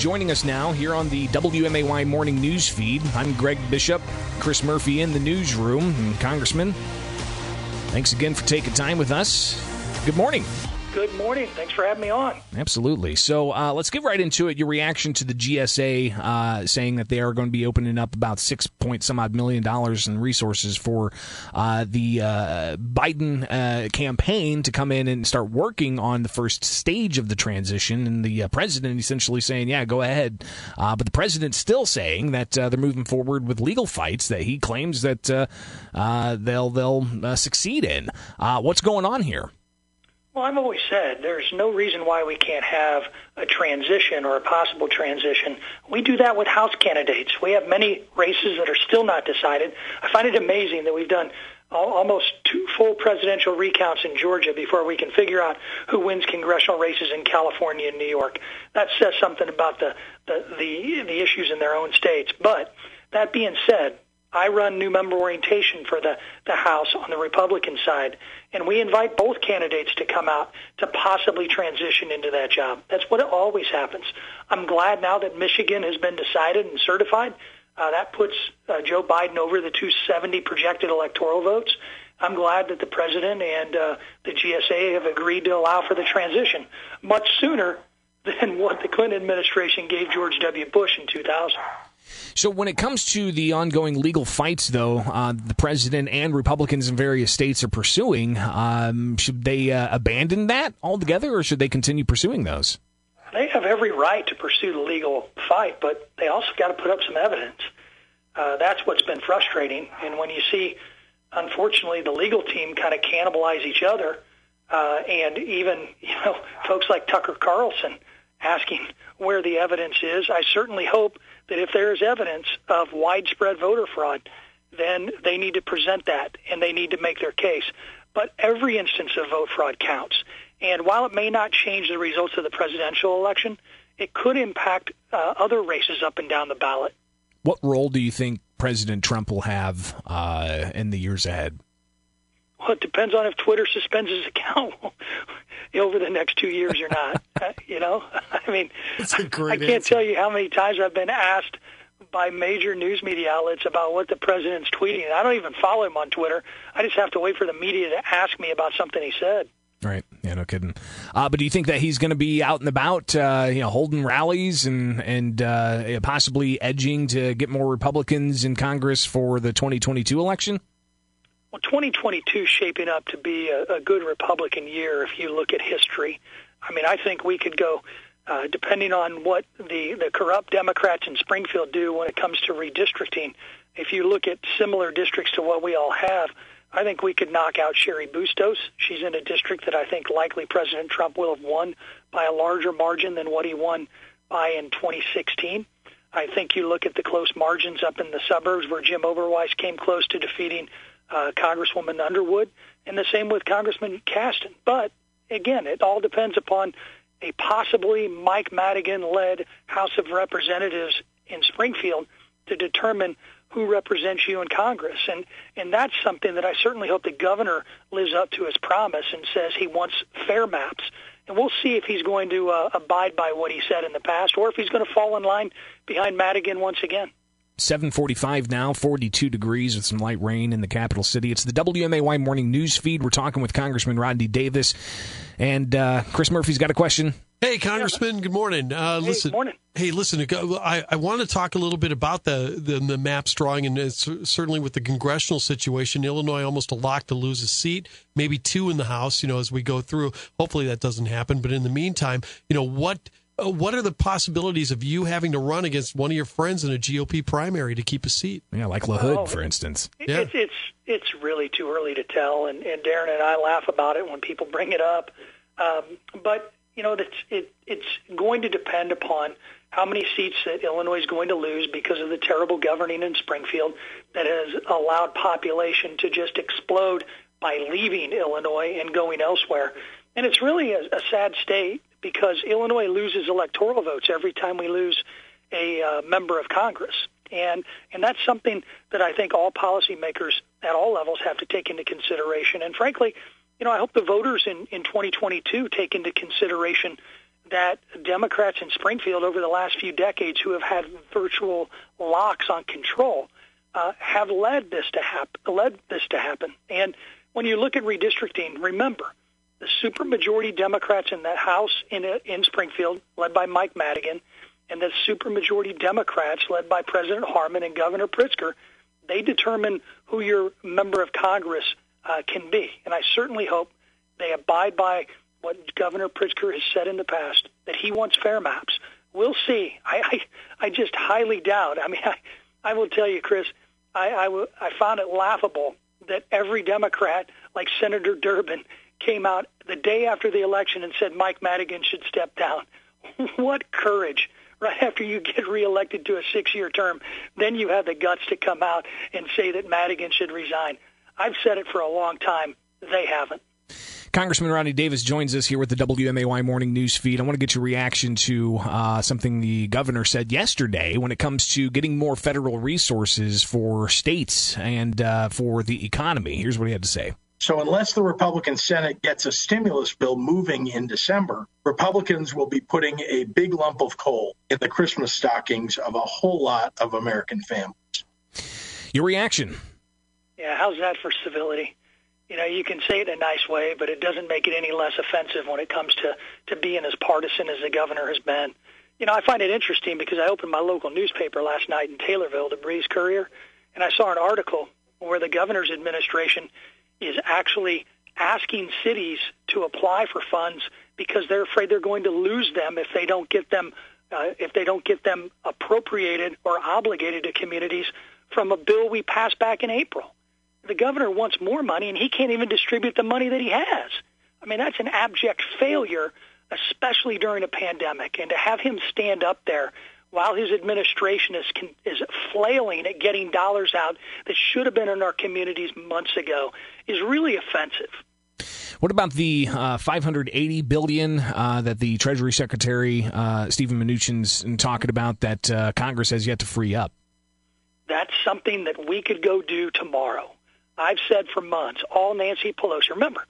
joining us now here on the WMAY morning news feed. I'm Greg Bishop, Chris Murphy in the newsroom, and Congressman. Thanks again for taking time with us. Good morning. Good morning. Thanks for having me on. Absolutely. So uh, let's get right into it. Your reaction to the GSA uh, saying that they are going to be opening up about six point some odd million dollars in resources for uh, the uh, Biden uh, campaign to come in and start working on the first stage of the transition, and the uh, president essentially saying, "Yeah, go ahead," but the president's still saying that they're moving forward with legal fights that he claims that they'll they'll succeed in. what's going on here? Well, I've always said there's no reason why we can't have a transition or a possible transition. We do that with House candidates. We have many races that are still not decided. I find it amazing that we've done almost two full presidential recounts in Georgia before we can figure out who wins congressional races in California and New York. That says something about the, the, the, the issues in their own states. But that being said, I run new member orientation for the, the House on the Republican side, and we invite both candidates to come out to possibly transition into that job. That's what always happens. I'm glad now that Michigan has been decided and certified. Uh, that puts uh, Joe Biden over the 270 projected electoral votes. I'm glad that the president and uh, the GSA have agreed to allow for the transition much sooner than what the Clinton administration gave George W. Bush in 2000. So, when it comes to the ongoing legal fights, though, uh, the president and Republicans in various states are pursuing, um, should they uh, abandon that altogether, or should they continue pursuing those? They have every right to pursue the legal fight, but they also got to put up some evidence. Uh, that's what's been frustrating. And when you see, unfortunately, the legal team kind of cannibalize each other, uh, and even you know folks like Tucker Carlson asking where the evidence is, I certainly hope that if there is evidence of widespread voter fraud, then they need to present that and they need to make their case. But every instance of vote fraud counts. And while it may not change the results of the presidential election, it could impact uh, other races up and down the ballot. What role do you think President Trump will have uh, in the years ahead? Well, it depends on if Twitter suspends his account over the next two years or not. Uh, you know, I mean, I can't answer. tell you how many times I've been asked by major news media outlets about what the president's tweeting. I don't even follow him on Twitter. I just have to wait for the media to ask me about something he said. Right. Yeah, no kidding. Uh, but do you think that he's going to be out and about, uh, you know, holding rallies and and uh, possibly edging to get more Republicans in Congress for the 2022 election? Well, 2022 is shaping up to be a, a good Republican year if you look at history. I mean, I think we could go, uh, depending on what the, the corrupt Democrats in Springfield do when it comes to redistricting. If you look at similar districts to what we all have, I think we could knock out Cheri Bustos. She's in a district that I think likely President Trump will have won by a larger margin than what he won by in 2016. I think you look at the close margins up in the suburbs where Jim Oberweis came close to defeating uh, Congresswoman Underwood, and the same with Congressman Casten. But again, it all depends upon a possibly Mike Madigan-led House of Representatives in Springfield to determine who represents you in Congress. And, and that's something that I certainly hope the governor lives up to his promise and says he wants fair maps. And we'll see if he's going to uh, abide by what he said in the past or if he's going to fall in line behind Madigan once again. 745 now, 42 degrees with some light rain in the capital city. It's the WMAY morning news feed. We're talking with Congressman Rodney Davis. And uh, Chris Murphy's got a question. Hey, Congressman. Good morning. Uh, hey, listen, morning. Hey, listen. I, I want to talk a little bit about the the, the maps drawing, and it's certainly with the congressional situation, Illinois almost a lock to lose a seat, maybe two in the House. You know, as we go through. Hopefully that doesn't happen. But in the meantime, you know what uh, what are the possibilities of you having to run against one of your friends in a GOP primary to keep a seat? Yeah, like LaHood, oh, for instance. yeah. It's, it's it's really too early to tell, and, and Darin and I laugh about it when people bring it up. Um, but you know, it's it, it's going to depend upon how many seats that Illinois is going to lose because of the terrible governing in Springfield that has allowed population to just explode by leaving Illinois and going elsewhere. And it's really a, a sad state because Illinois loses electoral votes every time we lose a uh, member of Congress. And and that's something that I think all policymakers at all levels have to take into consideration. And frankly, you know, I hope the voters in, in 2022 take into consideration that Democrats in Springfield over the last few decades who have had virtual locks on control uh, have led this to happen. Led this to happen. And when you look at redistricting, remember the supermajority Democrats in that House in in Springfield, led by Mike Madigan, and the supermajority Democrats, led by President Harmon and Governor Pritzker, they determine who your member of Congress uh, can be. And I certainly hope they abide by what Governor Pritzker has said in the past that he wants fair maps. We'll see. I I, I just highly doubt. I mean, I, I will tell you, Chris, I, I, w- I found it laughable that every Democrat, like Senator Durbin, came out the day after the election and said Mike Madigan should step down. what courage! Right after you get reelected to a six-year term, then you have the guts to come out and say that Madigan should resign. I've said it for a long time. They haven't. Congressman Rodney Davis joins us here with the WMAY morning news feed. I want to get your reaction to uh, something the governor said yesterday when it comes to getting more federal resources for states and uh, for the economy. Here's what he had to say. So, unless the Republican Senate gets a stimulus bill moving in December, Republicans will be putting a big lump of coal in the Christmas stockings of a whole lot of American families. Your reaction? Yeah, how's that for civility? you know, you can say it in a nice way, but it doesn't make it any less offensive when it comes to, to being as partisan as the governor has been. You know, I find it interesting because I opened my local newspaper last night in Taylorville, the Breeze Courier, and I saw an article where the governor's administration is actually asking cities to apply for funds because they're afraid they're going to lose them if they don't get them uh, if they don't get them appropriated or obligated to communities from a bill we passed back in April the governor wants more money and he can't even distribute the money that he has. I mean, that's an abject failure, especially during a pandemic. And to have him stand up there while his administration is is flailing at getting dollars out that should have been in our communities months ago is really offensive. What about the uh, 580 billion uh, that the Treasury Secretary uh, Stephen Mnuchin's talking about that uh, Congress has yet to free up? That's something that we could go do tomorrow. I've said for months, all Nancy Pelosi, remember,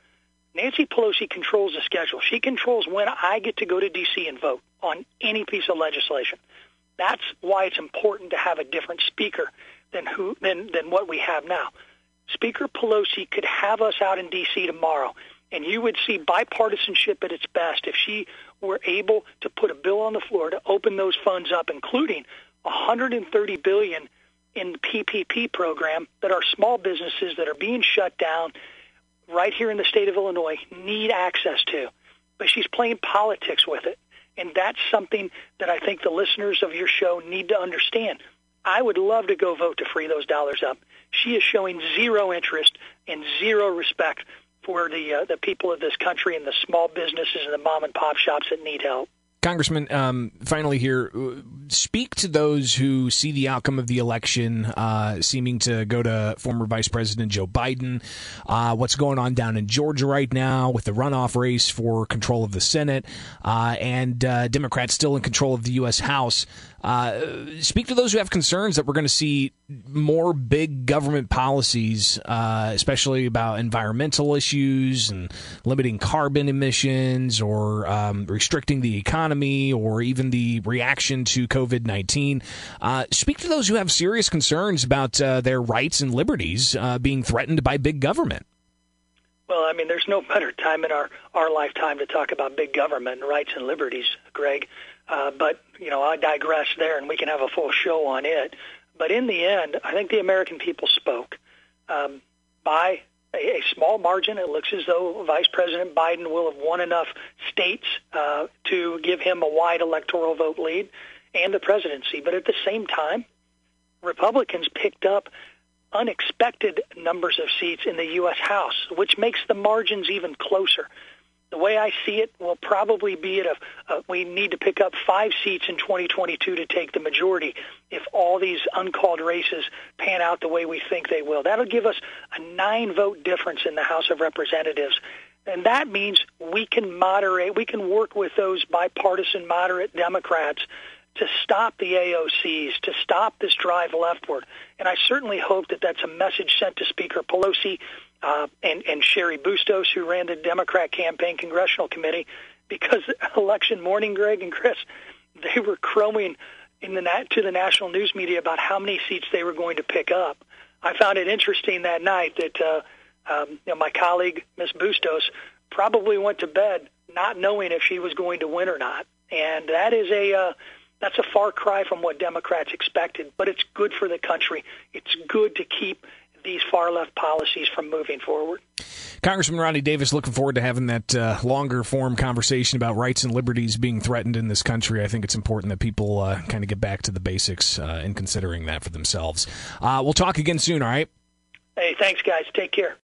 Nancy Pelosi controls the schedule. She controls when I get to go to D.C. and vote on any piece of legislation. That's why it's important to have a different speaker than who than than what we have now. Speaker Pelosi could have us out in D.C. tomorrow, and you would see bipartisanship at its best if she were able to put a bill on the floor to open those funds up, including 130 billion in the PPP program that our small businesses that are being shut down right here in the state of Illinois need access to. But she's playing politics with it. And that's something that I think the listeners of your show need to understand. I would love to go vote to free those dollars up. She is showing zero interest and zero respect for the uh, the people of this country and the small businesses and the mom and pop shops that need help. Congressman, um, finally here, speak to those who see the outcome of the election uh, seeming to go to former Vice President Joe Biden. Uh, what's going on down in Georgia right now with the runoff race for control of the Senate uh, and uh, Democrats still in control of the U.S. House. Uh, speak to those who have concerns that we're going to see more big government policies, uh, especially about environmental issues and limiting carbon emissions or um, restricting the economy or even the reaction to COVID 19. Uh, speak to those who have serious concerns about uh, their rights and liberties uh, being threatened by big government. Well, I mean, there's no better time in our, our lifetime to talk about big government and rights and liberties, Greg. Uh, but, you know, I digress there, and we can have a full show on it. But in the end, I think the American people spoke. Um, by a, a small margin, it looks as though Vice President Biden will have won enough states uh, to give him a wide electoral vote lead and the presidency. But at the same time, Republicans picked up unexpected numbers of seats in the U.S. House, which makes the margins even closer the way I see it will probably be at a, we need to pick up five seats in 2022 to take the majority if all these uncalled races pan out the way we think they will. That'll give us a nine vote difference in the House of Representatives. And that means we can moderate, we can work with those bipartisan moderate Democrats to stop the AOCs, to stop this drive leftward. And I certainly hope that that's a message sent to Speaker Pelosi uh, and, and Cheri Bustos, who ran the Democrat campaign congressional committee, because election morning, Greg and Chris, they were crowing in the to the national news media about how many seats they were going to pick up. I found it interesting that night that uh, um, you know, my colleague Miss Bustos probably went to bed not knowing if she was going to win or not, and that is a uh, that's a far cry from what Democrats expected. But it's good for the country. It's good to keep these far left policies from moving forward. Congressman Ronnie Davis, looking forward to having that uh, longer form conversation about rights and liberties being threatened in this country. I think it's important that people uh, kind of get back to the basics uh, in considering that for themselves. Uh, we'll talk again soon, all right? Hey, thanks, guys. Take care.